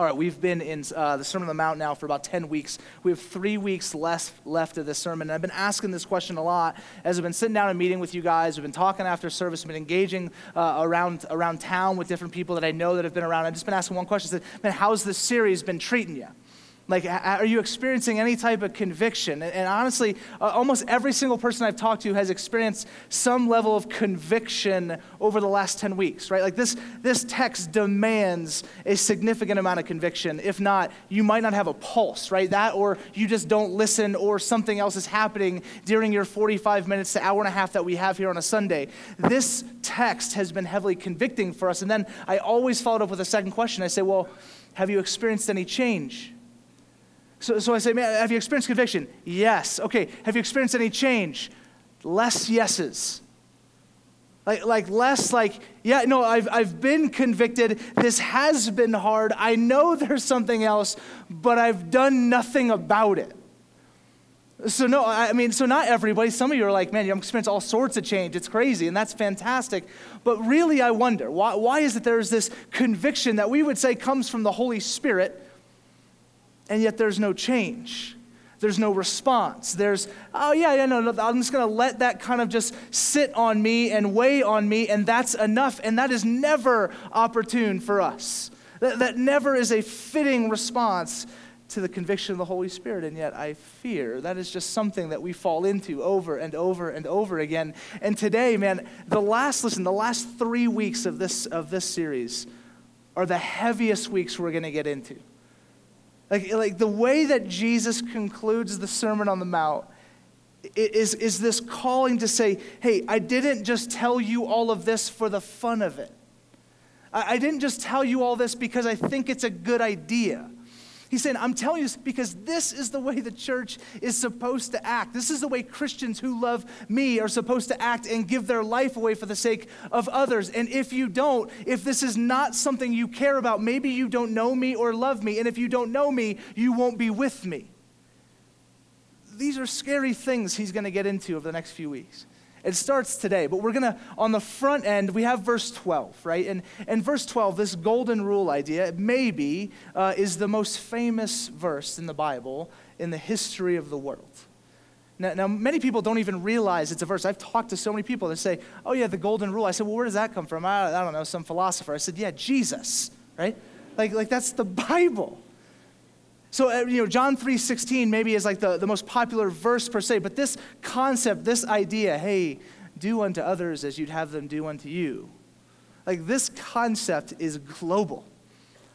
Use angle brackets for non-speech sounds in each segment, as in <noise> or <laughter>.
All right, we've been in uh, the Sermon on the Mount now for about 10 weeks. We have three weeks less left of this sermon. And I've been asking this question a lot as I've been sitting down and meeting with you guys. We've been talking after service. We've been engaging uh, around, around town with different people that I know that have been around. I've just been asking one question. I said, man, how's this series been treating you? Like, are you experiencing any type of conviction? And honestly, almost every single person I've talked to has experienced some level of conviction over the last 10 weeks, right? Like, this, this text demands a significant amount of conviction. If not, you might not have a pulse, right? That, or you just don't listen, or something else is happening during your 45 minutes to hour and a half that we have here on a Sunday. This text has been heavily convicting for us. And then I always followed up with a second question. I say, well, have you experienced any change? So, so I say, man, have you experienced conviction? Yes. Okay. Have you experienced any change? Less yeses. Like, like less like, yeah, no, I've, I've been convicted. This has been hard. I know <laughs> there's something else, but I've done nothing about it. So, no, I mean, so not everybody. Some of you are like, man, you've experienced all sorts of change. It's crazy, and that's fantastic. But really, I wonder, why, why is it there's this conviction that we would say comes from the Holy Spirit? And yet there's no change. There's no response. There's, oh, yeah, yeah, no, no, I'm just going to let that kind of just sit on me and weigh on me, and that's enough. And that is never opportune for us. That, that never is a fitting response to the conviction of the Holy Spirit. And yet I fear that is just something that we fall into over and over and over again. And today, man, the last, listen, the last three weeks of this, of this series are the heaviest weeks we're going to get into. Like, like the way that Jesus concludes the Sermon on the Mount is, is this calling to say, hey, I didn't just tell you all of this for the fun of it. I, I didn't just tell you all this because I think it's a good idea. He's saying, I'm telling you this because this is the way the church is supposed to act. This is the way Christians who love me are supposed to act and give their life away for the sake of others. And if you don't, if this is not something you care about, maybe you don't know me or love me. And if you don't know me, you won't be with me. These are scary things he's going to get into over the next few weeks. It starts today, but we're going to, on the front end, we have verse 12, right? And, and verse 12, this golden rule idea, maybe uh, is the most famous verse in the Bible in the history of the world. Now, now, many people don't even realize it's a verse. I've talked to so many people that say, oh, yeah, the golden rule. I said, well, where does that come from? I, I don't know, some philosopher. I said, yeah, Jesus, right? Like, like that's the Bible. So, uh, you know, John 3.16 maybe is like the, the most popular verse per se, but this concept, this idea, hey, do unto others as you'd have them do unto you, like this concept is global.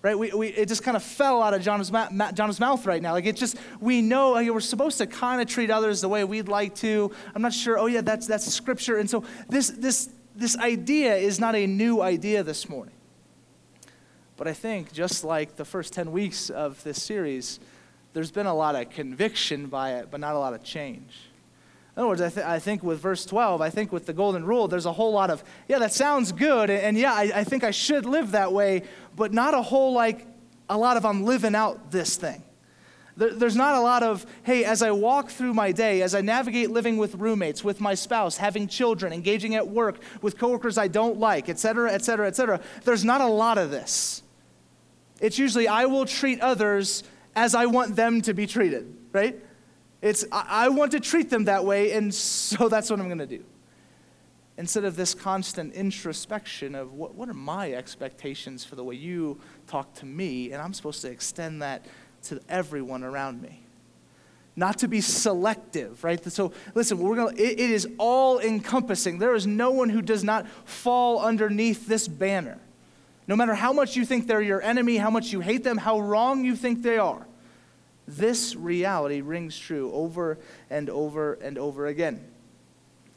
Right? We, we, it just kind of fell out of John's, ma- John's mouth right now. Like it just, we know like, we're supposed to kind of treat others the way we'd like to. I'm not sure, oh yeah, that's, that's scripture. And so this, this, this idea is not a new idea this morning. But I think, just like the first 10 weeks of this series, there's been a lot of conviction by it, but not a lot of change. In other words, I, th- I think with verse 12, I think with the golden rule, there's a whole lot of, yeah, that sounds good, and, and yeah, I, I think I should live that way, but not a whole, like, a lot of I'm living out this thing. There's not a lot of, hey, as I walk through my day, as I navigate living with roommates, with my spouse, having children, engaging at work, with coworkers I don't like, et cetera, et cetera, et cetera, there's not a lot of this. It's usually, I will treat others as I want them to be treated, right? It's, I, want to treat them that way, and so <laughs> that's what I'm going to do. Instead of this constant introspection of what, what are my expectations for the way you talk to me, and I'm supposed to extend that to everyone around me. Not to be selective, right? So listen, we're gonna, it, it is all encompassing. There is no one who does not fall underneath this banner. No matter how much you think they're your enemy, how much you hate them, how wrong you think they are, this reality rings true over and over and over again.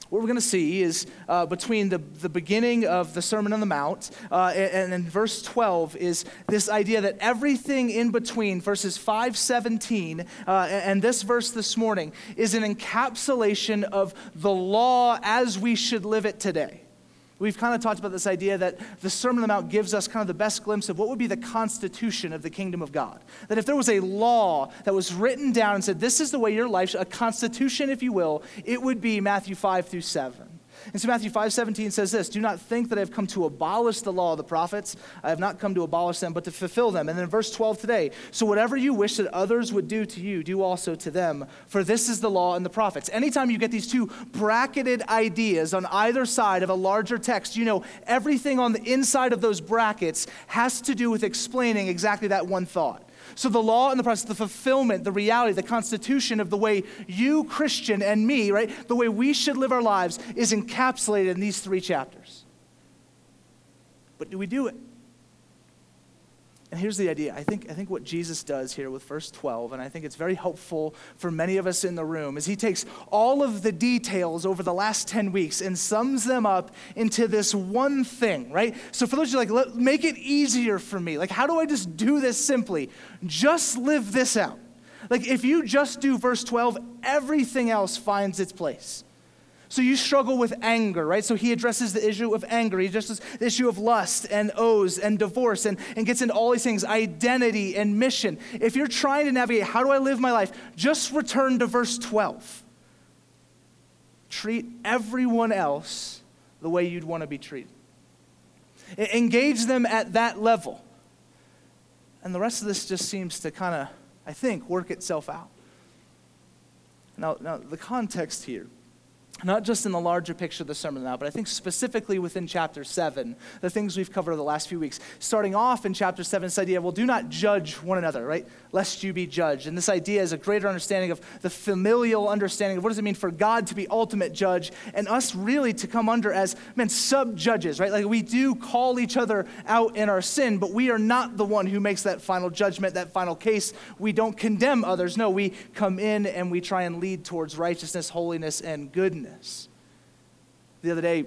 What we're going to see is uh, between the, the beginning of the Sermon on the Mount uh, and, and verse 12 is this idea that everything in between verses 5, 17, uh, and this verse this morning is an encapsulation of the law as we should live it today. We've kind of talked about this idea that the Sermon on the Mount gives us kind of the best glimpse of what would be the constitution of the kingdom of God. That if there was a law that was written down and said, this is the way your life, a constitution, if you will, it would be Matthew 5 through 7. And so Matthew 5 17 says this Do not think that I have come to abolish the law of the prophets. I have not come to abolish them, but to fulfill them. And then verse 12 today, so whatever you wish that others would do to you, do also to them, for this is the law and the prophets. Anytime you get these two bracketed ideas on either side of a larger text, you know everything on the inside of those brackets has to do with explaining exactly that one thought. So the law and the process, the fulfillment, the reality, the constitution of the way you, Christian, and me, right, the way we should live our lives is encapsulated in these three chapters. But do we do it? And here's the idea. I think, I think what Jesus does here with verse 12, and I think it's very helpful for many of us in the room, is he takes all of the details over the last 10 weeks and sums them up into this one thing, right? So for those of you like, let, make it easier for me. Like, how do I just do this simply? Just live this out. Like, if you just do verse 12, everything else finds its place. So you struggle with anger, right? So he addresses the issue of anger. He addresses the issue of lust and oaths and divorce and, and gets into all these things, identity and mission. If you're trying to navigate, how do I live my life? Just return to verse 12. Treat everyone else the way you'd want to be treated. Engage them at that level. And the rest of this just seems to kind of, I think, work itself out. Now, now, the context here not just in the larger picture of the Sermon now, but I think specifically within chapter 7, the things we've covered the last few weeks. Starting off in chapter 7, this idea, well, do not judge one another, right? Lest you be judged. And this idea is a greater understanding of the familial understanding of what does it mean for God to be ultimate judge and us really to come under as, men, sub judges, right? Like we do call each other out in our sin, but we are not the one who makes that final judgment, that final case. We don't condemn others. No, we come in and we try and lead towards righteousness, holiness, and goodness. The other day,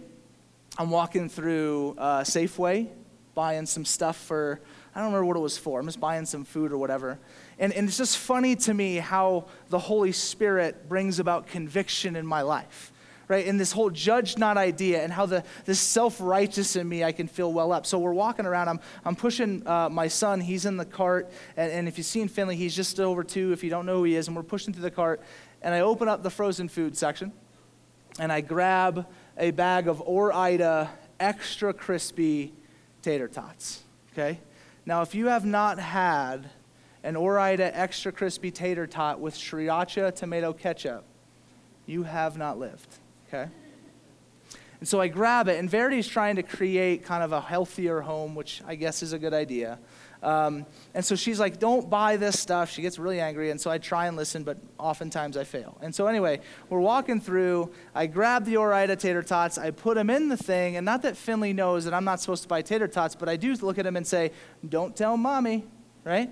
I'm walking through uh, Safeway, buying some stuff for, I don't remember what it was for. I'm just buying some food or whatever. And, and it's just funny to me how the Holy Spirit brings about conviction in my life right? And this whole judge not idea and how the this self righteous in me I can feel well up. So we're walking around. I'm I'm pushing uh, my son. He's in the cart, and, and if you've seen Finley, he's just over two. If you don't know who he is, and we're pushing through the cart, and I open up the frozen food section, and I grab a bag of Ore-Ida extra crispy tater tots. Okay? Now, if you have not had an Ore-Ida extra crispy tater tot with sriracha tomato ketchup, you have not lived. Okay? And so I grab it, and Verity's trying to create kind of a healthier home, which I guess is a good idea. Um, and so she's like, don't buy this stuff. She gets really angry. And so I try and listen, but oftentimes I fail. And so anyway, we're walking through. I grab the Ore-Ida tater tots. I put them in the thing. And not that Finley knows that I'm not supposed to buy tater tots, but I do look at him and say, don't tell mommy, right?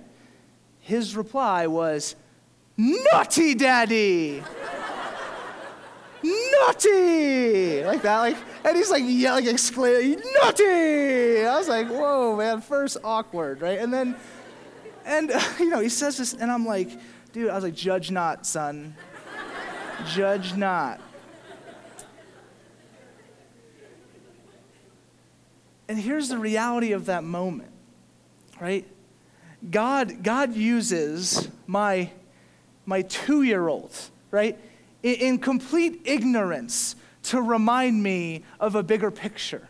His reply was, naughty daddy naughty! Like that like and he's like yelling exclaiming naughty! I was like whoa man first awkward right? And then and <laughs> you know he says this and i'm like dude i was like judge not son. Judge not. And here's the reality of that moment right? God god uses my my two-year-old right in complete ignorance to remind me of a bigger picture,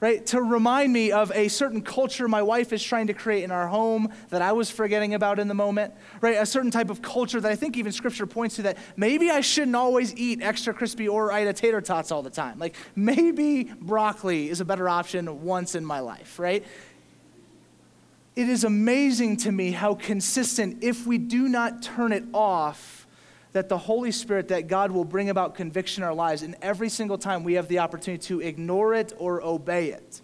right? To remind me of a certain culture my wife is trying to create in our home that I was forgetting about in the moment, right? A certain type of culture that I think even scripture points to that maybe I shouldn't always eat extra crispy Ore-Ida tater tots all the time. Like maybe broccoli is a better option once in my life, right? It is amazing to me how consistent, if we do not turn it off, that the Holy Spirit, that God will bring about conviction in our lives, and every single time we have the opportunity to ignore it or obey it.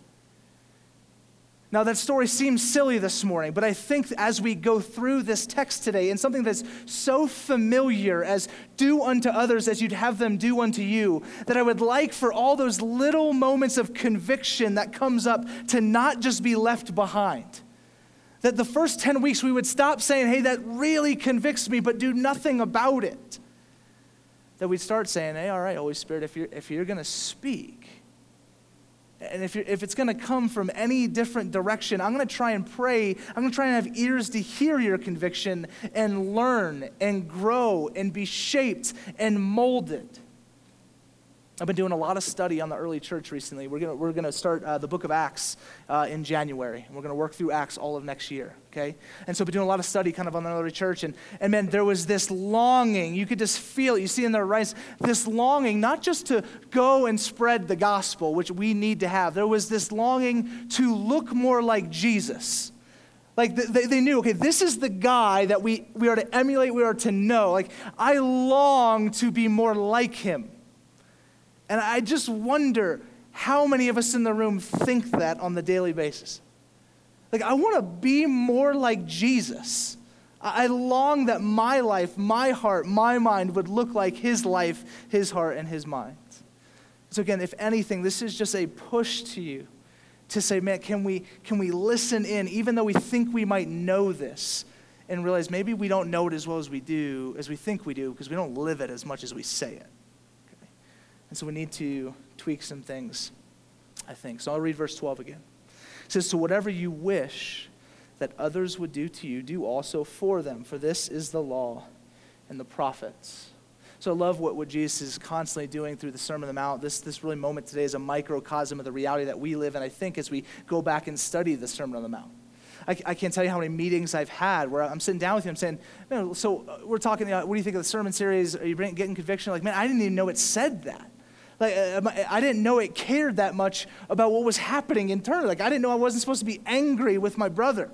Now, that story seems silly this morning, but I think as we go through this text today, and something that's so familiar as do unto others as you'd have them do unto you, that I would like for all those little moments of conviction that comes up to not just be left behind that the first 10 weeks we would stop saying, hey, that really convicts me, but do nothing about it. That we'd start saying, hey, all right, Holy Spirit, if you're, if you're going to speak, and if, if it's going to come from any different direction, I'm going to try and pray. I'm going to try and have ears to hear your conviction and learn and grow and be shaped and molded. I've been doing a lot of study on the early church recently. We're going we're gonna start uh, the book of Acts uh, in January. And we're going to work through Acts all of next year, okay? And so I've been doing a lot of study kind of on the early church. And, and man, there was this longing. You could just feel it. You see in their writings, this longing, not just to go and spread the gospel, which we need to have. There was this longing to look more like Jesus. Like they, they knew, okay, this is the guy that we, we are to emulate, we are to know. Like, I long to be more like him. And I just wonder how many of us in the room think that on the daily basis. Like, I want to be more like Jesus. I long that my life, my heart, my mind would look like his life, his heart, and his mind. So, again, if anything, this is just a push to you to say, man, can we, can we listen in, even though we think we might know this, and realize maybe we don't know it as well as we do, as we think we do, because we don't live it as much as we say it. And so we need to tweak some things, I think. So I'll read verse 12 again. It says, So whatever you wish that others would do to you, do also for them, for this is the law and the prophets. So I love what, what Jesus is constantly doing through the Sermon on the Mount. This, this really moment today is a microcosm of the reality that we live in, I think, as we go back and study the Sermon on the Mount. I, I, can't tell you how many meetings I've had where I'm sitting down with you. I'm saying, man, so uh, we're talking, uh, what do you think of the sermon series? Are you getting conviction? Like, man, I didn't even know it said that. Like, uh, I didn't know it cared that much about what was happening internally. Like, I didn't know I wasn't supposed to be angry with my brother.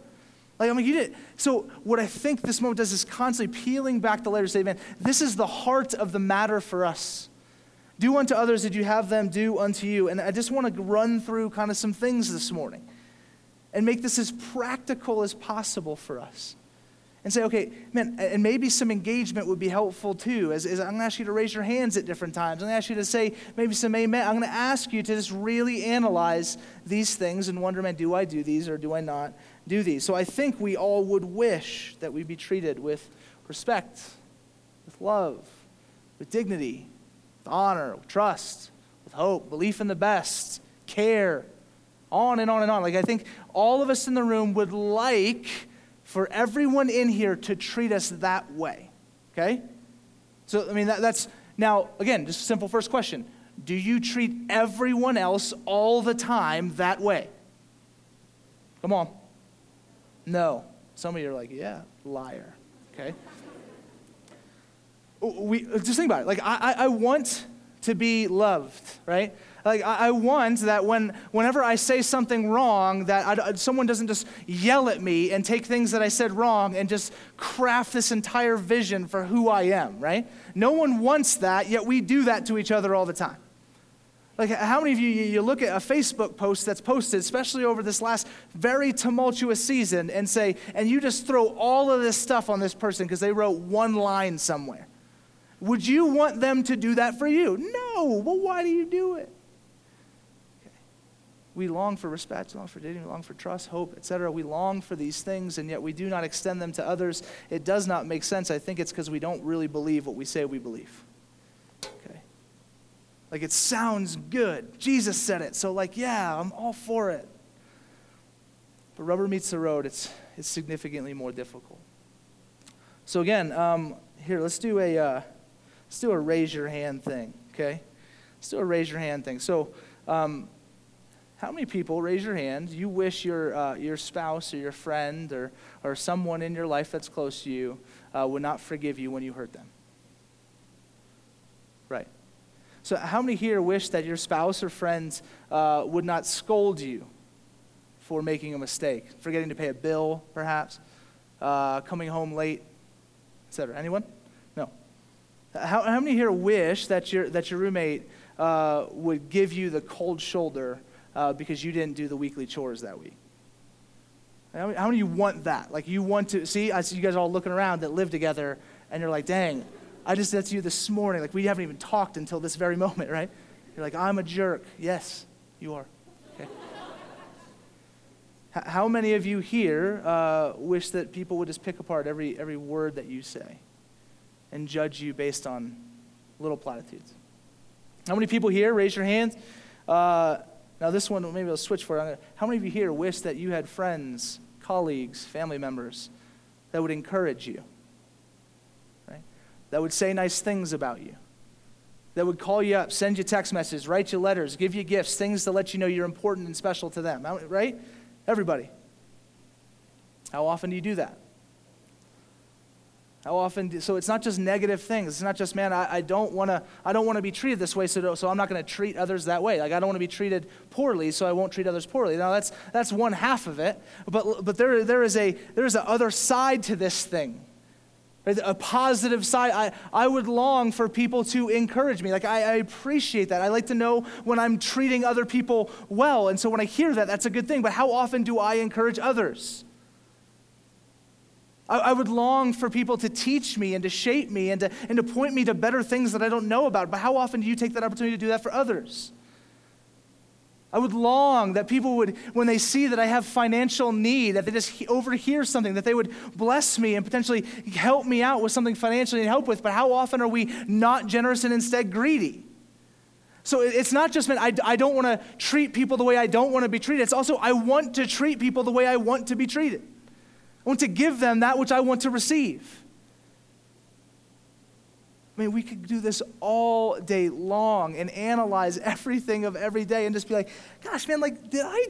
Like, I mean, you did. So, what I think this moment does is constantly peeling back the layers, say, man, this is the heart of the matter for us. Do unto others as you have them do unto you. And I just want to run through kind of some things this morning and make this as practical as possible for us and say, okay, man, and maybe some engagement would be helpful too. As, as I'm going to ask you to raise your hands at different times. I'm going to ask you to say maybe some amen. I'm going to ask you to just really analyze these things and wonder, man, do I do these or do I not do these? So I think we all would wish that we be treated with respect, with love, with dignity, with honor, with trust, with hope, belief in the best, care, on and on and on. Like I think all of us in the room would like for everyone in here to treat us that way. Okay? So, I mean, that, that's now, again, just a simple first question. Do you treat everyone else all the time that way? Come on. No. Some of you are like, yeah, liar. Okay? <laughs> we, just think about it. Like, I, I want to be loved, right? Like, I, I want that when, whenever I say something wrong, that I, someone doesn't just yell at me and take things that I said wrong and just craft this entire vision for who I am, right? No one wants that, yet we do that to each other all the time. Like, how many of you, you look at a Facebook post that's posted, especially over this last very tumultuous season, and say, and you just throw all of this stuff on this person because they wrote one line somewhere? Would you want them to do that for you? No. Well, why do you do it? We long for respect, we long for dignity, we long for trust, hope, etc. We long for these things, and yet we do not extend them to others. It does not make sense. I think it's because we don't really believe what we say we believe. Okay? Like it sounds good. Jesus said it, so like, yeah, I'm all for it. But rubber meets the road, it's, it's significantly more difficult. So again, um, here, let's do a uh, let's do a raise your hand thing, okay? Let's do a raise your hand thing. So um, how many people, raise your hand, you wish your, uh, your spouse or your friend or, or someone in your life that's close to you uh, would not forgive you when you hurt them? Right. So, how many here wish that your spouse or friends uh, would not scold you for making a mistake, forgetting to pay a bill, perhaps, uh, coming home late, etc.? Anyone? No. How, how many here wish that your, that your roommate uh, would give you the cold shoulder uh, because you didn't do the weekly chores that week? How many, how many of you want that? Like, you want to see, I see you guys all looking around that live together, and you're like, dang, I just said to you this morning, like, we haven't even talked until this very <laughs> moment, right? You're like, I'm a jerk. Yes, you are. Okay. How many of you here uh, wish that people would just pick apart every, every word that you say and judge you based on little platitudes? How many people here, raise your hands, uh, now, this one, maybe I'll switch for it. How many of you here wish that you had friends, colleagues, family members that would encourage you? Right? That would say nice things about you? that would call you up, send you text messages, write you letters, give you gifts, things to let you know you're important and special to them, right? Everybody. How often do you do that? How often? Do, so it's not just negative things. It's not just, man, I, I don't want to. I don't want to be treated this way, so, so I'm not going to treat others that way. Like I don't want to be treated poorly, so I won't treat others poorly. Now that's that's one half of it, but but there there is a there is a other side to this thing. A positive side. I, I would long for people to encourage me. Like, I, I appreciate that. I like to know when I'm treating other people well. And so when I hear that, that's a good thing. But how often do I encourage others? I, I would long for people to teach me and to shape me and to, and to point me to better things that I don't know about. But how often do you take that opportunity to do that for others? I would long that people would, when they see that I have financial need, that they just overhear something, that they would bless me and potentially help me out with something financially and help with. But how often are we not generous and instead greedy? So it's not just, man, I, I don't want to treat people the way I don't want to be treated. It's also, I want to treat people the way I want to be treated. I want to give them that which I want to receive. I mean, we could do this all day long and analyze <laughs> everything of every day and just be like, gosh, man, like, did I?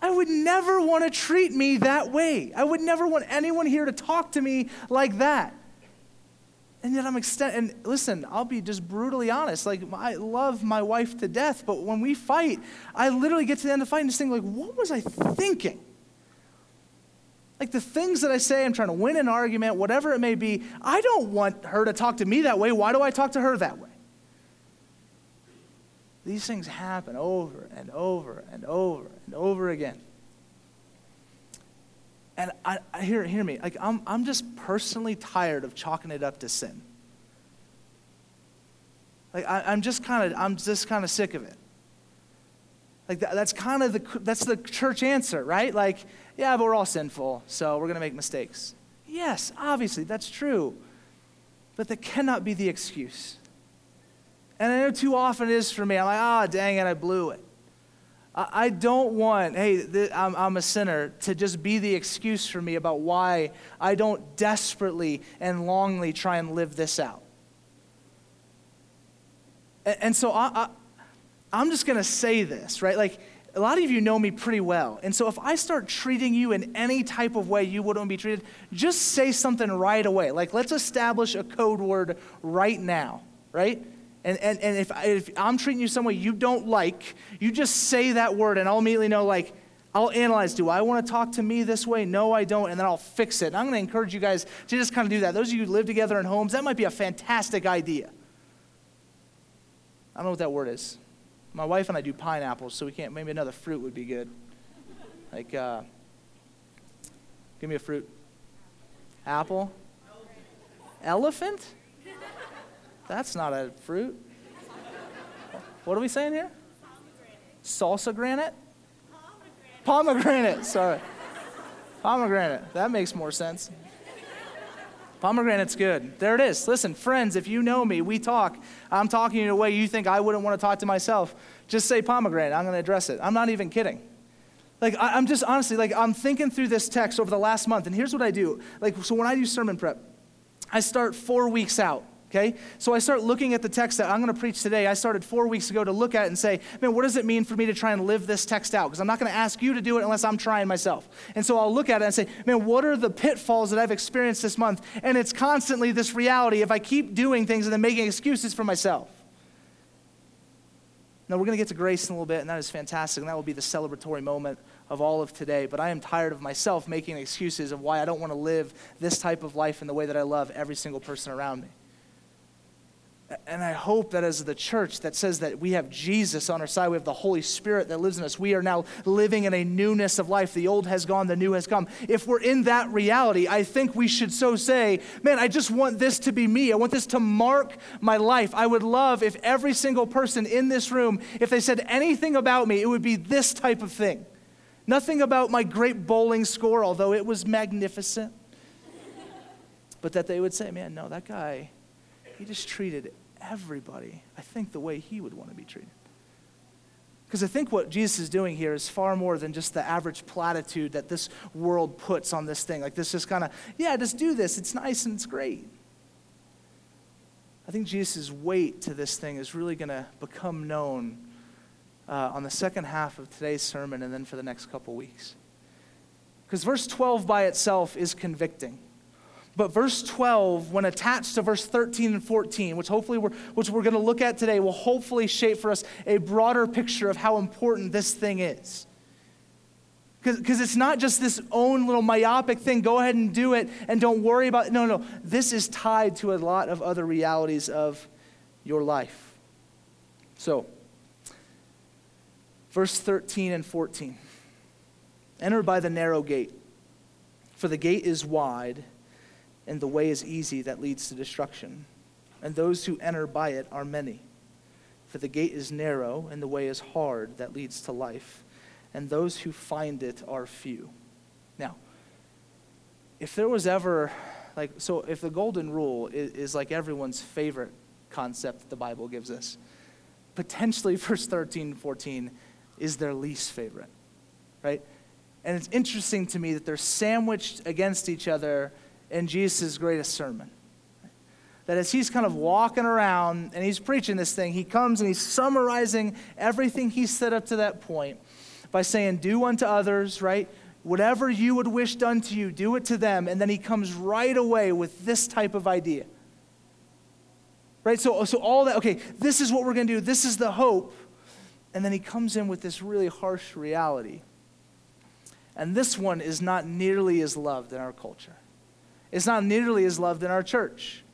I would never want to treat me that way. I would never want anyone here to talk to me like that. And yet I'm extend and listen, I'll be just brutally honest. Like I love my wife to death, but when we fight, I literally get to the end of the fight and just think like, what was I thinking? Like the things that I say, I'm trying to win an argument, whatever it may be, I don't want her to talk to me that way. Why do I talk to her that way? These things happen over and over and over and over again. And I, I hear, hear me, like I'm, I'm just personally tired of chalking it up to sin. Like I, I'm just kind of, I'm just kind of sick of it. Like that, that's kind of the, that's the church answer, right? Like, yeah, but we're all sinful, so we're going to make mistakes. Yes, obviously, that's true. But that cannot be the excuse. And I know too often it is for me. I'm like, ah, oh, dang it, I blew it. I, I don't want, hey, th- I'm, I'm a sinner, to just be the excuse for me about why I don't desperately and longly try and live this out. And, so I, I'm just going to say this, right? Like, a lot of you know me pretty well. And so if I start treating you in any type of way you wouldn't be treated, just say something right away. Like, let's establish a code word right now, right? And, and, and if, if I'm treating you some way you don't like, you just say that word, and I'll immediately know, like, I'll analyze do I want to talk to me this way? No, I don't. And then I'll fix it. And I'm going to encourage you guys to just kind of do that. Those of you who live together in homes, that might be a fantastic idea. I don't know what that word is. My wife and I do pineapples, so we can't. Maybe another fruit would be good. Like, uh, give me a fruit. Apple. Elephant? That's not a fruit. What are we saying here? Salsa granite? Pomegranate. Pomegranate, sorry. Pomegranate. That makes more sense. Pomegranate's good. There it is. Listen, friends, if you know me, we talk. I'm talking in a way you think I wouldn't want to talk to myself. Just say pomegranate. I'm going to address it. I'm not even kidding. Like, I, am just honestly, like, I'm thinking through this text over the last month, and here's what I do. Like, so when I do sermon prep, I start four weeks out okay? So I start looking at the text that I'm going to preach today. I started four weeks ago to look at and say, man, what does it mean for me to try and live this text out? Because I'm not going to ask you to do it unless I'm trying myself. And so I'll look at it and say, man, what are the pitfalls that I've experienced this month? And it's constantly this reality if I keep doing things and then making excuses for myself. Now, we're going to get to grace in a little bit, and that is fantastic, and that will be the celebratory moment of all of today. But I am tired of myself making excuses of why I don't want to live this type of life in the way that I love every single person around me. And I hope that as the church that says that we have Jesus on our side, we have the Holy Spirit that lives in us, we are now living in a newness of life. The old has gone, the new has come. If we're in that reality, I think we should so say, man, I just want this to be me. I want this to mark my life. I would love if every single person in this room, if they said anything about me, it would be this type of thing. Nothing about my great bowling score, although it was magnificent. but that they would say, man, no, that guy, he just treated everybody, I think, the way he would want to be treated. Because I think what Jesus is doing here is far more than just the average platitude that this world puts on this thing. Like this just kind of, yeah, just do this. It's nice and it's great. I think Jesus' weight to this thing is really going to become known uh, on the second half of today's sermon and then for the next couple weeks. Because verse 12 by itself is convicting. But verse 12, when attached to verse 13 and 14, which hopefully we're, which we're going to look at today, will hopefully shape for us a broader picture of how important this thing is. Because it's not just this own little myopic thing, go ahead and do it and don't worry about it. No, no. This is tied to a lot of other realities of your life. So, verse 13 and 14 Enter by the narrow gate, for the gate is wide and the way is easy that leads to destruction. And those who enter by it are many. For the gate is narrow and the way is hard that leads to life, and those who find it are few. Now, if there was ever, like, so if the golden rule is, is like everyone's favorite concept that the Bible gives us, potentially <laughs> verse 13 14 is their least favorite, right? And it's interesting to me that they're sandwiched against each other in Jesus' greatest sermon. That as he's kind of walking around and he's preaching this thing, he comes and he's summarizing everything he said up to that point by saying, Do unto others, right? Whatever you would wish done to you, do it to them. And then he comes right away with this type of idea. Right? So, so all that, okay, this is what we're going to do. This is the hope. And then he comes in with this really harsh reality. And this one is not nearly as loved in our culture is not nearly as loved in our church.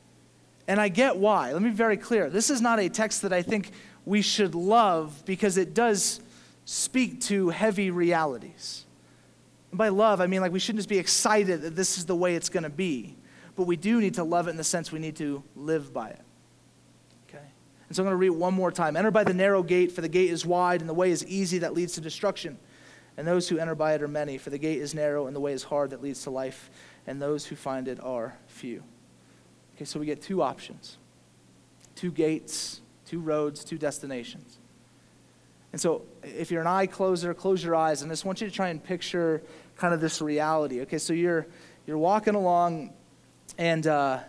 And I get why. Let me be very clear. This is not a text that I think we should love because it does speak to heavy realities. And by love, I mean like we shouldn't just be excited that this is the way it's going to be, but we do need to love it in the sense we need to live by it. Okay? And so I'm going to read one more time. Enter by the narrow gate, for the gate is wide and the way is easy that leads to destruction. And those who enter by it are many, for the gate is narrow and the way is hard that leads to life and those who find it are few. Okay, so we get two options two gates, two roads, two destinations. And so if you're an eye closer, close your eyes, and I just want you to try and picture kind of this reality. Okay, so you're, you're walking along, and, uh,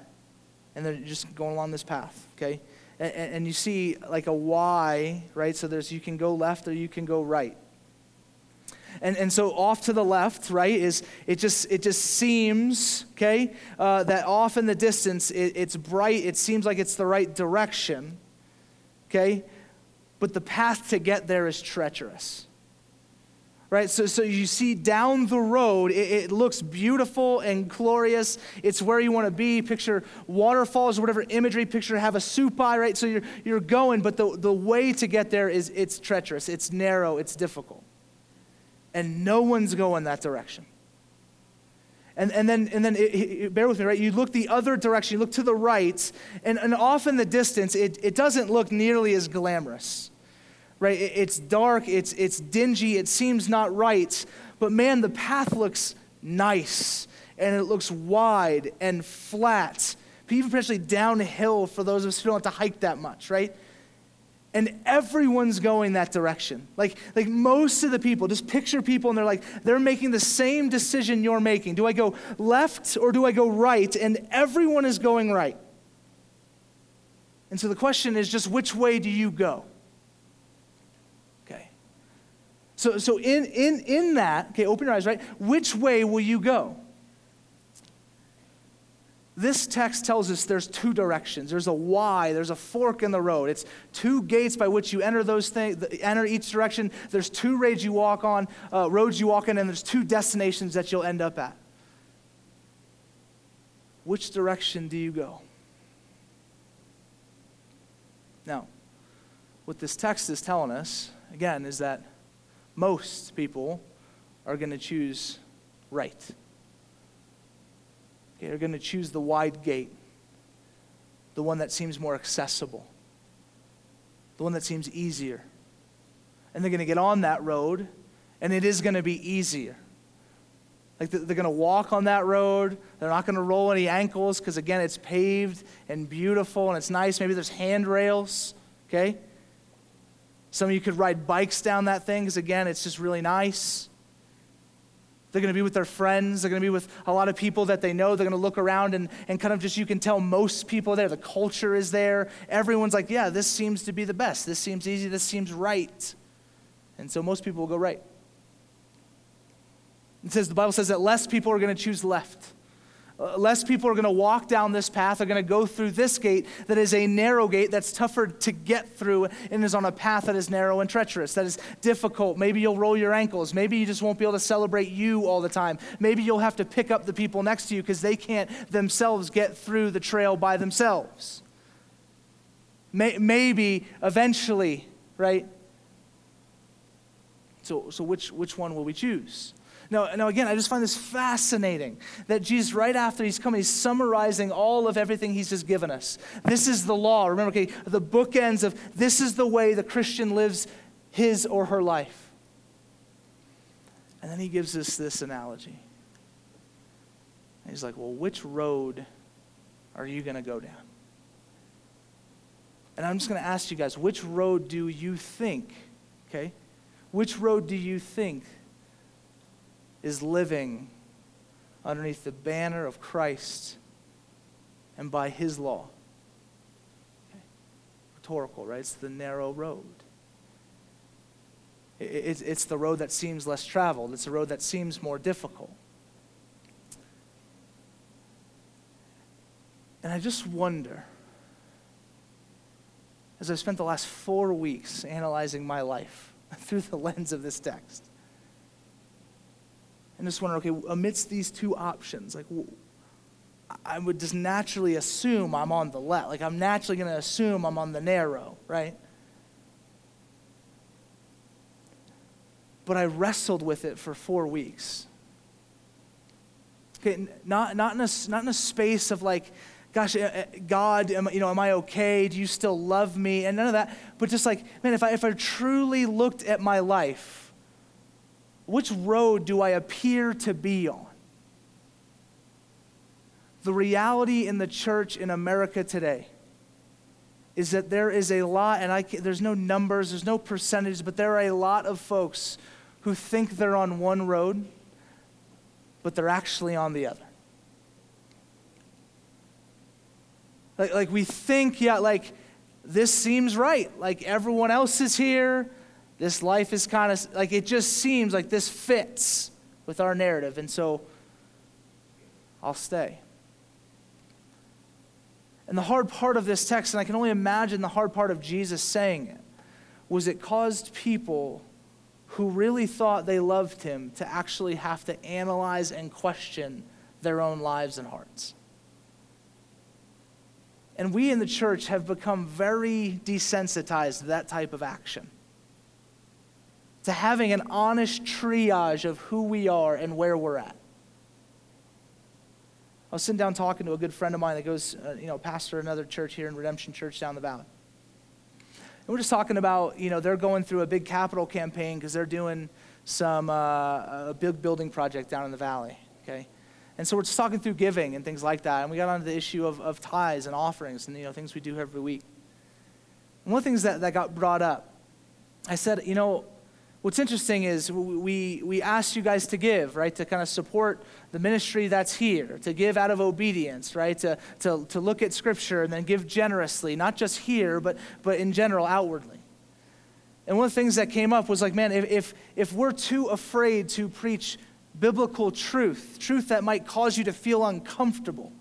and then you're just going along this path, okay? And, and you see like a Y, right? So there's you can go left or you can go right. And, and so off to the left, right, is it just it just seems, okay, uh, that off in the distance it, it's bright, it seems like it's the right direction, okay? But the path to get there is treacherous. Right, so, so you see down the road, it, it looks beautiful and glorious. It's where you want to be. Picture waterfalls whatever imagery. Picture Havasupai, right? So you're, you're going, but the, the way to get there is it's treacherous, it's narrow, it's difficult and no one's going that direction. And, and then, and then it, it, bear with me, right? You look the other direction, you look to the right, and, and off in the distance, it, it doesn't look nearly as glamorous, right? It, it's dark, it's, it's dingy, it seems not right, but man, the path looks nice, and it looks wide and flat, even potentially downhill for those of us who don't have to hike that much, right? And everyone's going that direction. Like like most of the people just picture people and they're like they're making the same decision you're making. Do i go left or do i go right? And everyone is going right. And so the question is just which way do you go? Okay. So so in in in that okay open your eyes right? Which way will you go this text tells us there's two directions. There's a Y, there's a fork in the road. It's two gates by which you enter those things, enter each direction. There's two roads you walk on, uh, roads you walk in, and there's two destinations that you'll end up at. Which direction do you go? Now, what this text is telling us, again, is that most people are going to choose right are going to choose the wide gate, the one that seems more accessible, the one that seems easier. And they're going to get on that road, and it is going to be easier. Like they're going to walk on that road. They're not going to roll any ankles because, again, it's paved and beautiful and it's nice. Maybe there's handrails, okay? Some of you could ride bikes down that thing because, again, it's just really nice. They're going to be with their friends. They're going to be with a lot of people that they know. They're going to look around and, and kind of just, you can tell most people there. The culture is there. Everyone's like, yeah, this seems to be the best. This seems easy. This seems right. And so most people will go right. It says, the Bible says that less people are going to choose left. Uh, less people are going to walk down this path, are going to go through this gate that is a narrow gate that's tougher to get through and is on a path that is narrow and treacherous, that is difficult. Maybe you'll roll your ankles. Maybe you just won't be able to celebrate you all the time. Maybe you'll have to pick up the people next to you because they can't themselves get through the trail by themselves. May, maybe eventually, right? So, so which, which one will we choose? Now, now, again, I just find this fascinating that Jesus, right after he's coming, he's summarizing all of everything he's just given us. This is the law. Remember, okay, the bookends of this is the way the Christian lives his or her life. And then he gives us this analogy. he's like, well, which road are you going to go down? And I'm just going to ask you guys, which road do you think, okay? Which road do you think is living underneath the banner of Christ and by his law. Okay. Rhetorical, right? It's the narrow road. It's, it's the road that seems less traveled, it's the road that seems more difficult. And I just wonder, as I've spent the last four weeks analyzing my life <laughs> through the lens of this text, and just wonder, okay, amidst these two options, like I would just naturally assume I'm on the left. Like I'm naturally going to assume I'm on the narrow, right? But I wrestled with it for four weeks. Okay, not, not, in a, not in a space of like, gosh, eh, eh, God, am, you know, am I okay? Do you still love me? And none of that. But just like, man, if I, if I truly looked at my life, which road do I appear to be on? The reality in the church in America today is that there is a lot, and I, there's no numbers, there's no percentages, but there are a lot of folks who think they're on one road, but they're actually on the other. Like, like we think, yeah, like this seems right. Like everyone else is here. This life is kind of like it just seems like this fits with our narrative. And so I'll stay. And the hard part of this text, and I can only imagine the hard part of Jesus saying it, was it caused people who really thought they loved him to actually have to analyze and question their own lives and hearts. And we in the church have become very desensitized to that type of action to having an honest triage of who we are and where we're at. I was sitting down talking to a good friend of mine that goes, uh, you know, pastor another church here in Redemption Church down the valley. And we're just talking about, you know, they're going through a big capital campaign because they're doing some, uh, a big building project down in the valley, okay? And so we're just talking through giving and things like that. And we got onto the issue of, of tithes and offerings and, you know, things we do every week. And one of the things that, that got brought up, I said, you know, What's interesting is we, we asked you guys to give, right, to kind of support the ministry that's here, to give out of obedience, right, to, to, to look at Scripture and then give generously, not just here, but, but in general, outwardly. And one of the things that came up was like, man, if, if, if we're too afraid to preach biblical truth, truth that might cause you to feel uncomfortable,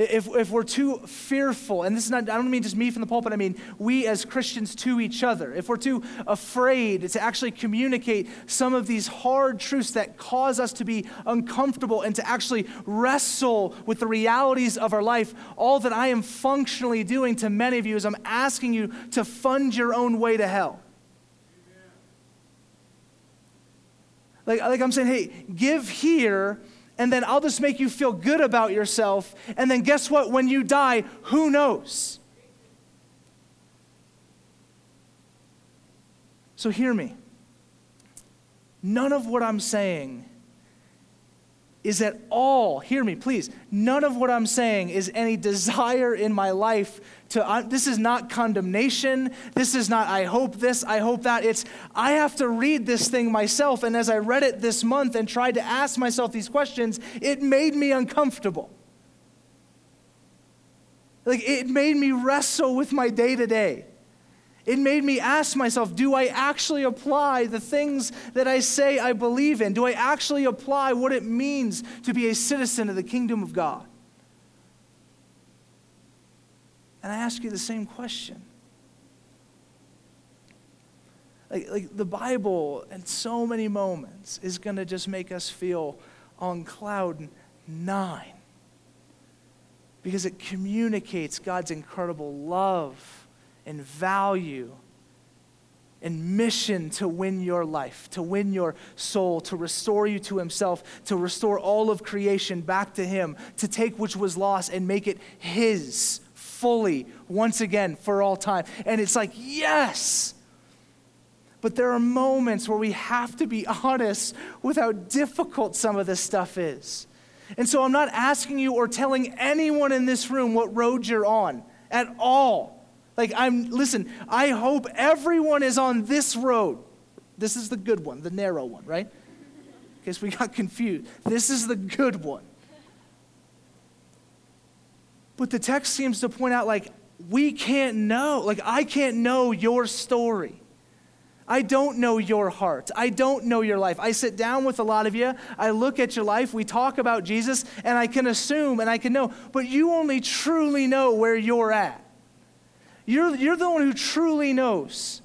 if, if we're too fearful, and this is not, I don't mean just me from the pulpit, I mean we as Christians to each other, if we're too afraid to actually communicate some of these hard truths that cause us to be uncomfortable and to actually wrestle with the realities of our life, all that I am functionally doing to many of you is I'm asking you to fund your own way to hell. Like, like I'm saying, hey, give here and then I'll just make you feel good about yourself. And then guess what? When you die, who knows? So hear me. None of what I'm saying is that all, hear me, please, none of what I'm saying is any desire in my life to, uh, this is not condemnation. This is not, I hope this, I hope that. It's, I have to read this thing myself. And as I read it this month and tried to ask myself these questions, it made me uncomfortable. Like, it made me wrestle with my day to day. It made me ask myself do I actually apply the things that I say I believe in? Do I actually apply what it means to be a citizen of the kingdom of God? And I ask you the same question. Like, like the Bible, in so many moments, is going to just make us feel on cloud nine because it communicates God's incredible love and value and mission to win your life, to win your soul, to restore you to Himself, to restore all of creation back to Him, to take which was lost and make it His fully once again for all time. And it's like, yes. But there are moments where we have to be honest with how difficult some of this stuff is. And so I'm not asking you or telling anyone in this room what road you're on at all. Like, I'm, listen, I hope everyone is on this road. This is the good one, the narrow one, right? In case we got confused. This is the good one. But the text seems to point out, like, we can't know. Like, I can't know your story. I don't know your heart. I don't know your life. I sit down with a lot of you. I look at your life. We talk about Jesus, and I can assume and I can know, but you only truly know where you're at. You're, you're the one who truly knows.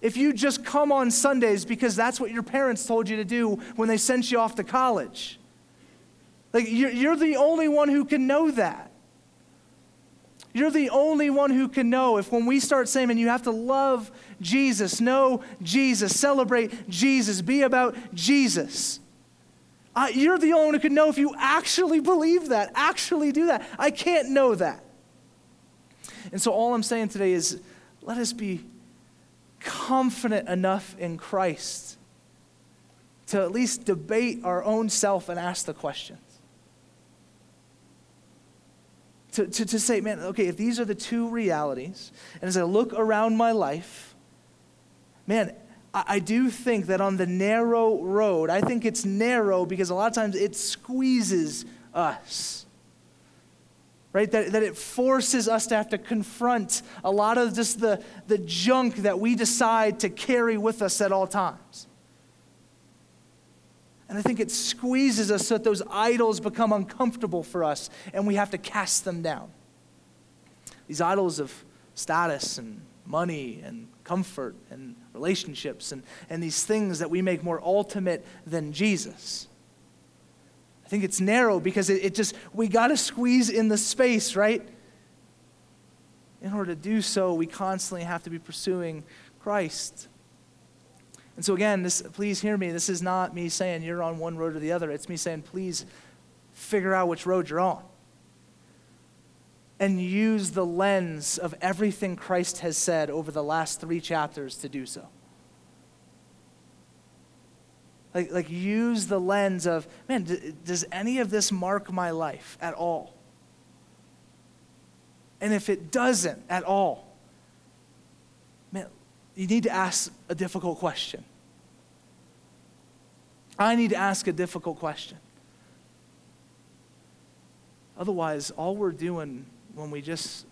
If you just come on Sundays because that's what your parents told you to do when they sent you off to college. Like, you're, you're the only one who can know that. You're the only one who can know if when we start saying, and you have to love Jesus, know Jesus, celebrate Jesus, be about Jesus. Uh, you're the only one who can know if you actually believe that, actually do that. I can't know that. And so, all I'm saying today is let us be confident enough in Christ to at least debate our own self and ask the questions. To, to, to say, man, okay, if these are the two realities, and as I look around my life, man, I, I do think that on the narrow road, I think it's narrow because a lot of times it squeezes us right? That, that it forces us to have to confront a lot of just the, the junk that we decide to carry with us at all times. And I think it squeezes us so that those idols become uncomfortable for us and we have to cast them down. These idols of status and money and comfort and relationships and, and these things that we make more ultimate than Jesus. I think it's narrow because it, it just, we got to squeeze in the space, right? In order to do so, we constantly have to be pursuing Christ. And so, again, this, please hear me. This is not me saying you're on one road or the other. It's me saying, please figure out which road you're on. And use the lens of everything Christ has said over the last three chapters to do so. Like, like use the lens of, man, d- does any of this mark my life at all? And if it doesn't at all, man, you need to ask a difficult question. I need to ask a difficult question. Otherwise, all we're doing when we just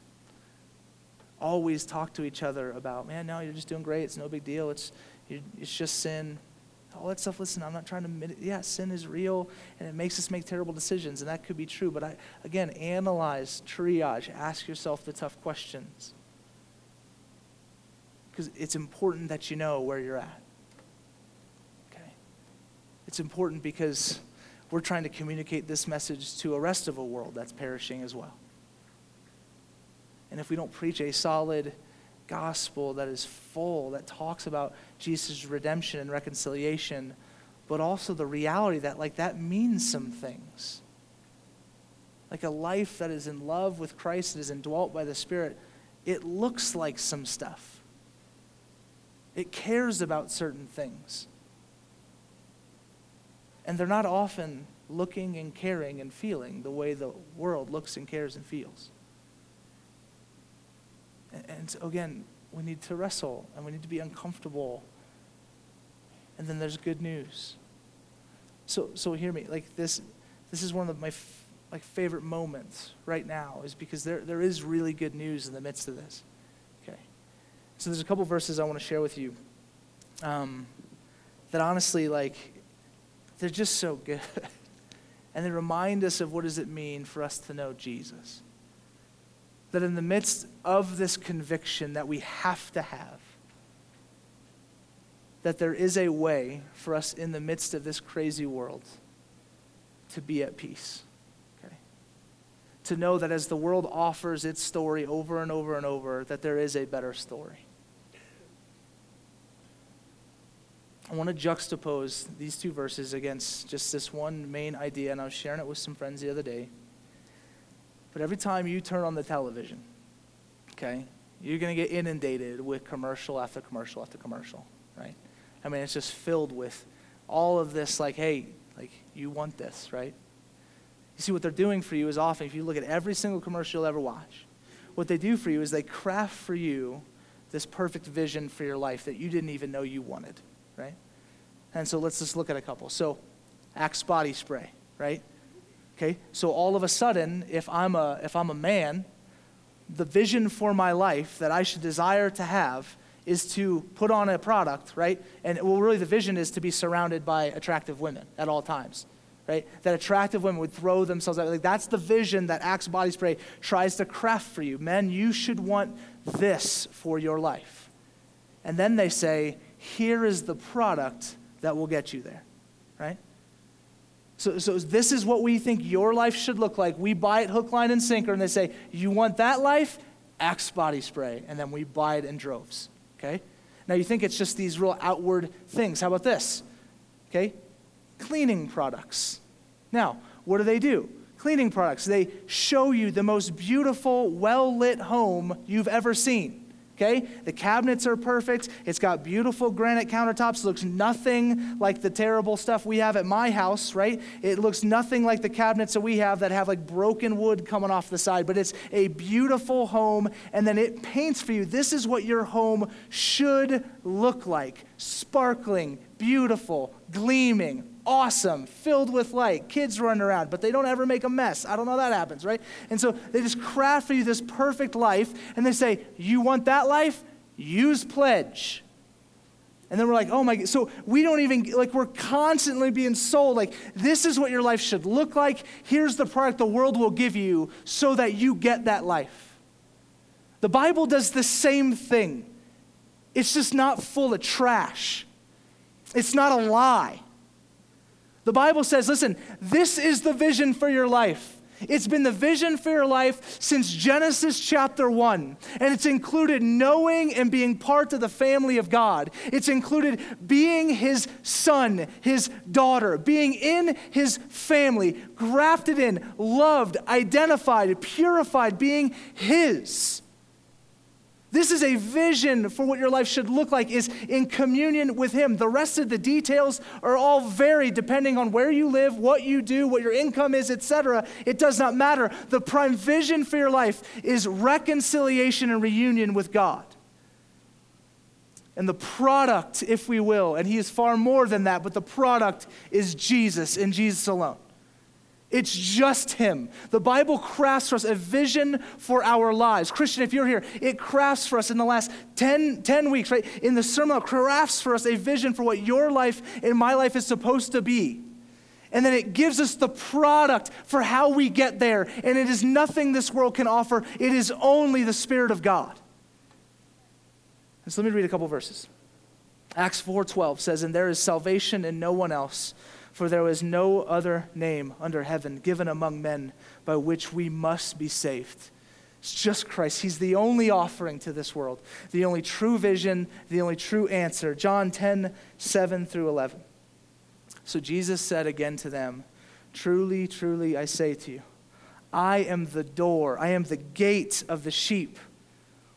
always talk to each other about, man, no, you're just doing great. It's no big deal. It's, it's just sin all that stuff, listen, I'm not trying to, yeah, sin is real and it makes us make terrible decisions, and that could be true. But I, again, analyze, triage, ask yourself the tough questions. Because it's important that you know where you're at. Okay? It's important because we're trying to communicate this message to a rest of a world that's perishing as well. And if we don't preach a solid, gospel that is full, that talks about Jesus' redemption and reconciliation, but also the reality that, like, that means some things. Like a life that is in love with Christ, that is indwelt by the Spirit, it looks like some stuff. It cares about certain things. And they're not often looking and caring and feeling the way the world looks and cares and feels. And, so again, we need to wrestle and we need to be uncomfortable. And then there's good news. So, so hear me. Like this, this is one of my f- like favorite moments right now, is because there, there is really good news in the midst of this. Okay. So there's a couple verses I want to share with you. Um, that honestly, like, they're just so good. <laughs> and they remind us of what does it mean for us to know Jesus. That in the midst of this conviction that we have to have, that there is a way for us in the midst of this crazy world to be at peace. Okay? To know that as the world offers its story over and over and over, that there is a better story. I want to juxtapose these two verses against just this one main idea, and I was sharing it with some friends the other day. But every time you turn on the television, okay, you're going to get inundated with commercial after commercial after commercial, right? I mean, it's just filled with all of this, like, hey, like, you want this, right? You see, what they're doing for you is often, if you look at every single commercial you'll ever watch, what they do for you is they craft for you this perfect vision for your life that you didn't even know you wanted right? And so let's just look at a couple. So, Axe body spray, right? Okay, so all of a sudden, if I'm a, if I'm a man, the vision for my life that I should desire to have is to put on a product, right? And well, really, the vision is to be surrounded by attractive women at all times, right? That attractive women would throw themselves out. Like that's the vision that Axe Body Spray tries to craft for you. Men, you should want this for your life. And then they say, here is the product that will get you there, right? So, so this is what we think your life should look like. We buy it hook, line, and sinker, and they say, You want that life? Axe body spray. And then we buy it in droves, okay? Now you think it's just these real outward things. How about this? Okay? Cleaning products. Now, what do they do? Cleaning products. They show you the most beautiful, well lit home you've ever seen. Okay? The cabinets are perfect. It's got beautiful granite countertops. Looks nothing like the terrible stuff we have at my house, right? It looks nothing like the cabinets that we have that have like broken wood coming off the side, but it's a beautiful home. And then it paints for you this is what your home should look like sparkling, beautiful, gleaming, awesome, filled with light, kids running around, but they don't ever make a mess. I don't know that happens, right? And so they just craft for you this perfect life, and they say, You want that life? Use pledge. And then we're like, oh my, so we don't even, like, we're constantly being sold, like, this is what your life should look like. Here's the product the world will give you so that you get that life. The Bible does the same thing. It's just not full of trash, it's not a lie. The Bible says, listen, this is the vision for your life. It's been the vision for your life since Genesis chapter 1. And it's included knowing and being part of the family of God. It's included being his son, his daughter, being in his family, grafted in, loved, identified, purified, being his. This is a vision for what your life should look like is in communion with him. The rest of the details are all varied depending on where you live, what you do, what your income is, etc. It does not matter. The prime vision for your life is reconciliation and reunion with God. And the product, if we will, and he is far more than that, but the product is Jesus and Jesus alone. It's just Him. The Bible crafts for us a vision for our lives. Christian, if you're here, it crafts for us in the last 10, 10 weeks, right? In the sermon, it crafts for us a vision for what your life and my life is supposed to be. And then it gives us the product for how we get there. And it is nothing this world can offer, it is only the Spirit of God. And so let me read a couple verses. Acts 4:12 says, "And there is salvation in no one else, for there is no other name under heaven given among men by which we must be saved. It's just Christ. He's the only offering to this world, the only true vision, the only true answer. John 10, 7 through 11. So Jesus said again to them, Truly, truly, I say to you, I am the door, I am the gate of the sheep.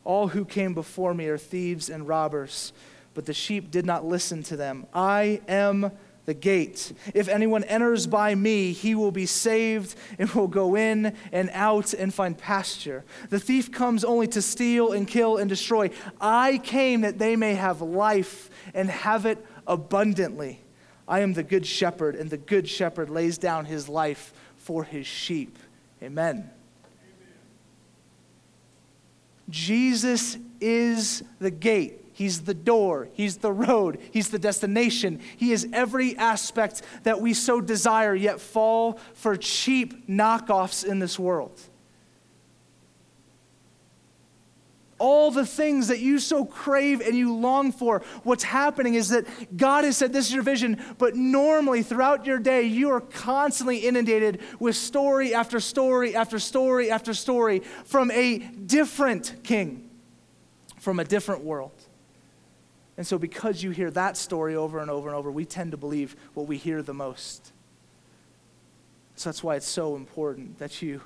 All who came before me are thieves and robbers, but the sheep did not listen to them. I am the gate. If anyone enters by me, he will be saved and will go in and out and find pasture. The thief comes only to steal and kill and destroy. I came that they may have life and have it abundantly. I am the good shepherd, and the good shepherd lays down his life for his sheep. Amen. Jesus is the gate. He's the door. He's the road. He's the destination. He is every aspect that we so desire, yet fall for cheap knockoffs in this world. all the things that you so crave and you long for. What's happening is that God has said, This is your vision, but normally throughout your day, you are constantly inundated with story after story after story after story from a different king, from a different world. And so, because you hear that story over and over and over, we tend to believe what we hear the most. So, that's why it's so important that you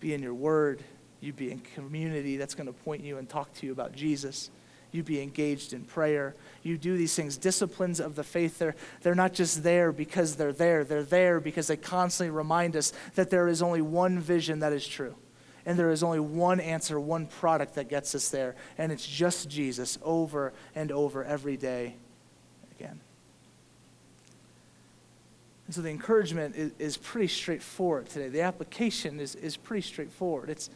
be in your word you be in community that's going to point you and talk to you about Jesus. You be engaged in prayer. You do these things. Disciplines of the faith, they're, they're not just there because they're there. They're there because they constantly remind us that there is only one vision that is true. And there is only one answer, one product that gets us there. And it's just Jesus over and over every day again. And so the encouragement is, is pretty straightforward today. The application is, is pretty straightforward. It's,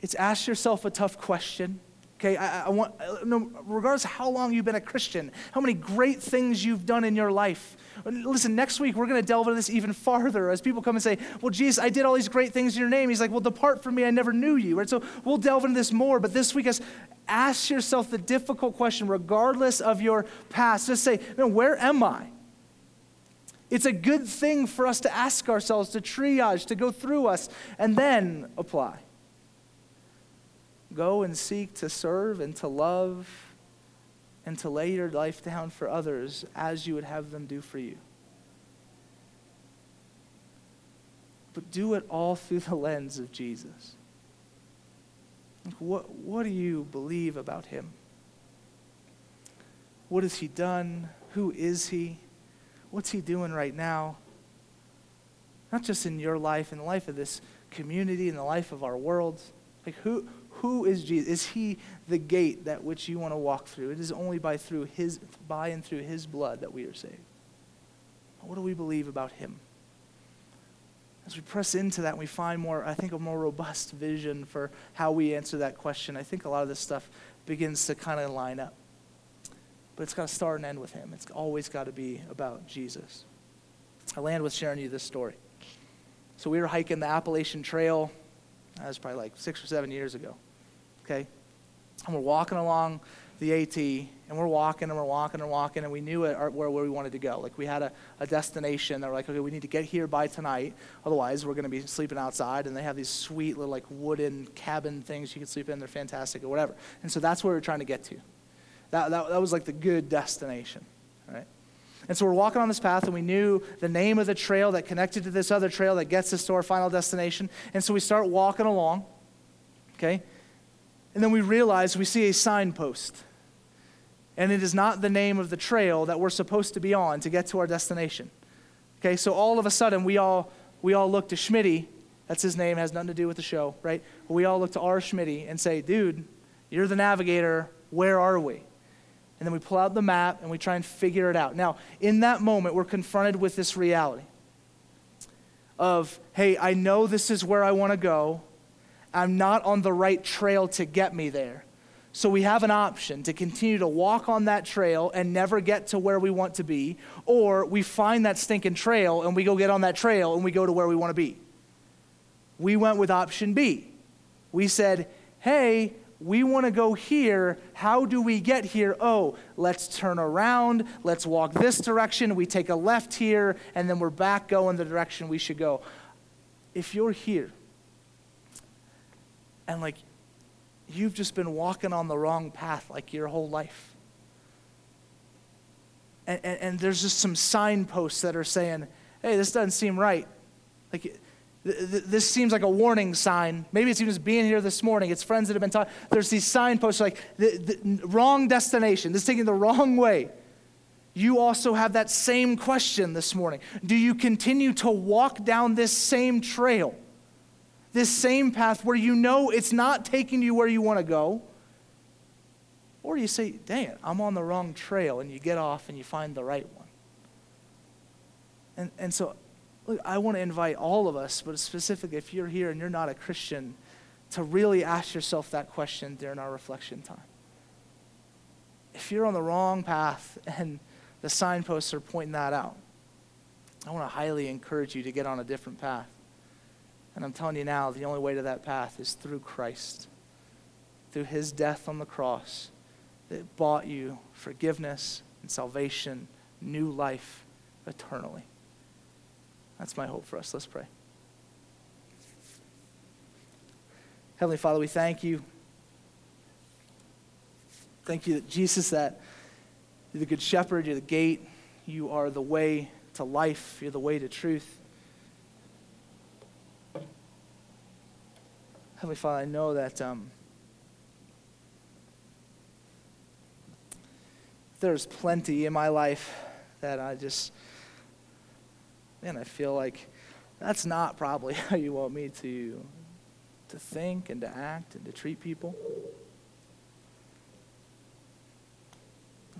it's ask yourself a tough question. Okay, I, I want, uh, no, regardless of how long you've been a Christian, how many great things you've done in your life. Listen, next week we're going to delve into this even farther as people come and say, Well, Jesus, I did all these great things in your name. He's like, Well, depart from me, I never knew you. Right? So we'll delve into this more. But this week, is ask yourself the difficult question, regardless of your past. Just say, Where am I? It's a good thing for us to ask ourselves, to triage, to go through us, and then apply. Go and seek to serve and to love and to lay your life down for others as you would have them do for you. But do it all through the lens of Jesus. What, what do you believe about him? What has he done? Who is he? What's he doing right now? Not just in your life, in the life of this community, in the life of our world. Like, who, who is Jesus? Is he the gate that which you want to walk through? It is only by through his by and through his blood that we are saved. What do we believe about him? As we press into that, we find more, I think, a more robust vision for how we answer that question. I think a lot of this stuff begins to kind of line up. But it's got to start and end with him. It's always got to be about Jesus. I land with sharing you this story. So we were hiking the Appalachian Trail. That was probably like six or seven years ago okay? And we're walking along the AT, and we're walking and we're walking and walking, and we knew it, where, where we wanted to go. Like we had a, a destination that we're like, okay, we need to get here by tonight, otherwise we're going to be sleeping outside. And they have these sweet little like wooden cabin things you can sleep in. They're fantastic or whatever. And so that's where we're trying to get to. That, that, that was like the good destination, right? And so we're walking on this path, and we knew the name of the trail that connected to this other trail that gets us to our final destination. And so we start walking along, okay? And then we realize we see a signpost. And it is not the name of the trail that we're supposed to be on to get to our destination. Okay, so all of a sudden we all we all look to Schmitty, that's his name, has nothing to do with the show, right? We all look to our Schmitty and say, dude, you're the navigator, where are we? And then we pull out the map and we try and figure it out. Now, in that moment, we're confronted with this reality of, hey, I know this is where I want to go. I'm not on the right trail to get me there. So we have an option to continue to walk on that trail and never get to where we want to be, or we find that stinking trail and we go get on that trail and we go to where we want to be. We went with option B. We said, hey, we want to go here. How do we get here? Oh, let's turn around. Let's walk this direction. We take a left here, and then we're back going the direction we should go. If you're here, and like you've just been walking on the wrong path like your whole life. And, and, and, there's just some signposts that are saying, hey, this doesn't seem right. Like, th- th- this seems like a warning sign. Maybe it's even just being here this morning. It's friends that have been taught. There's these signposts like, the, the wrong destination. This is taking the wrong way. you also have that same question this morning. Do you continue to walk down this same trail, this same path where you know it's not taking you where you want to go? Or you say, dang it, I'm on the wrong trail, and you get off and you find the right one. And, and so, look, I want to invite all of us, but specifically if you're here and you're not a Christian, to really ask yourself that question during our reflection time. If you're on the wrong path and the signposts are pointing that out. I want to highly encourage you to get on a different path. And I'm telling you now, the only way to that path is through Christ, through his death on the cross that bought you forgiveness and salvation, new life eternally. That's my hope for us. Let's pray. Heavenly Father, we thank you. Thank you that Jesus, that you're the good shepherd, you're the gate, you are the way to life, you're the way to truth. Heavenly Father, I know that um, there's plenty in my life that I just, man, I feel like that's not probably <laughs> how you want me to, to think and to act and to treat people.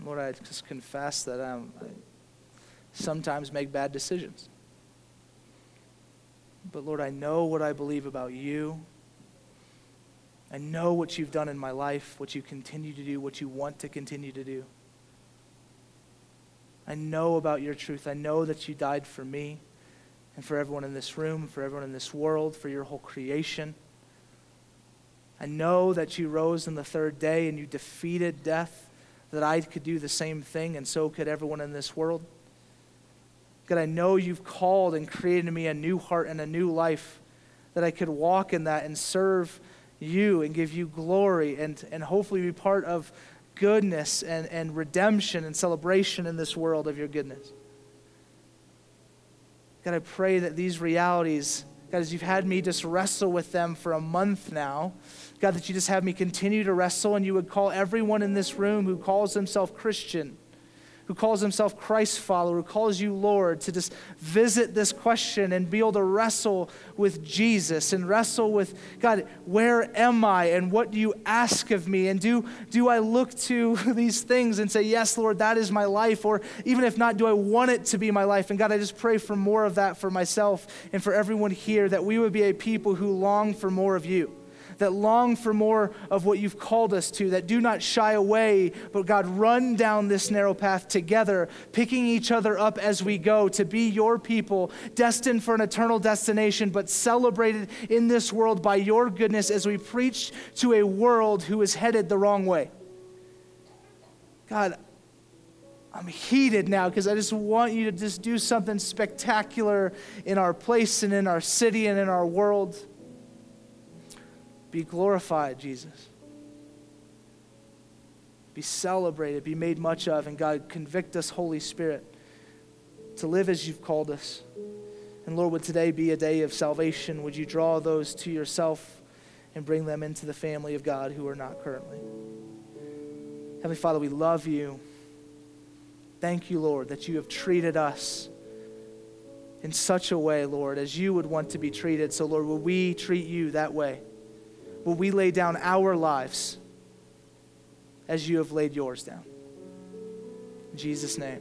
Lord, I just confess that um, I sometimes make bad decisions. But Lord, I know what I believe about you. I know what you've done in my life, what you continue to do, what you want to continue to do. I know about your truth. I know that you died for me and for everyone in this room, for everyone in this world, for your whole creation. I know that you rose on the third day and you defeated death that I could do the same thing, and so could everyone in this world. God, I know you've called and created me a new heart and a new life, that I could walk in that and serve you and give you glory and, and hopefully be part of goodness and, and redemption and celebration in this world of your goodness. God, I pray that these realities, God, as you've had me just wrestle with them for a month now, God, that you just have me continue to wrestle and you would call everyone in this room who calls himself Christian, who calls himself Christ follower, who calls you Lord, to just visit this question and be able to wrestle with Jesus and wrestle with God, where am I and what do you ask of me? And do, do I look to <laughs> these things and say, Yes, Lord, that is my life? Or even if not, do I want it to be my life? And God, I just pray for more of that for myself and for everyone here, that we would be a people who long for more of you that long for more of what you've called us to, that do not shy away, but God, run down this narrow path together, picking each other up as we go to be your people, destined for an eternal destination, but celebrated in this world by your goodness as we preach to a world who is headed the wrong way. God, I'm heated now because I just want you to just do something spectacular in our place and in our city and in our world. Be glorified, Jesus. Be celebrated, be made much of, and God, convict us, Holy Spirit, to live as you've called us. And Lord, would today be a day of salvation? Would you draw those to yourself and bring them into the family of God who are not currently? Heavenly Father, we love you. Thank you, Lord, that you have treated us in such a way, Lord, as you would want to be treated. So, Lord, will we treat you that way? Will we lay down our lives as you have laid yours down? In Jesus' name.